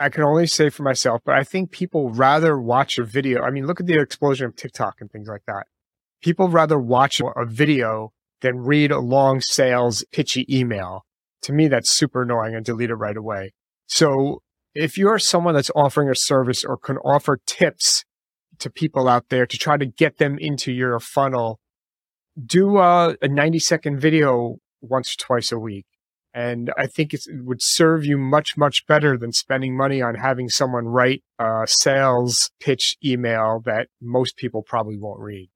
I can only say for myself, but I think people rather watch a video. I mean, look at the explosion of TikTok and things like that. People rather watch a video than read a long sales pitchy email. To me, that's super annoying and delete it right away. So if you're someone that's offering a service or can offer tips to people out there to try to get them into your funnel, do a, a 90 second video once or twice a week. And I think it would serve you much, much better than spending money on having someone write a sales pitch email that most people probably won't read.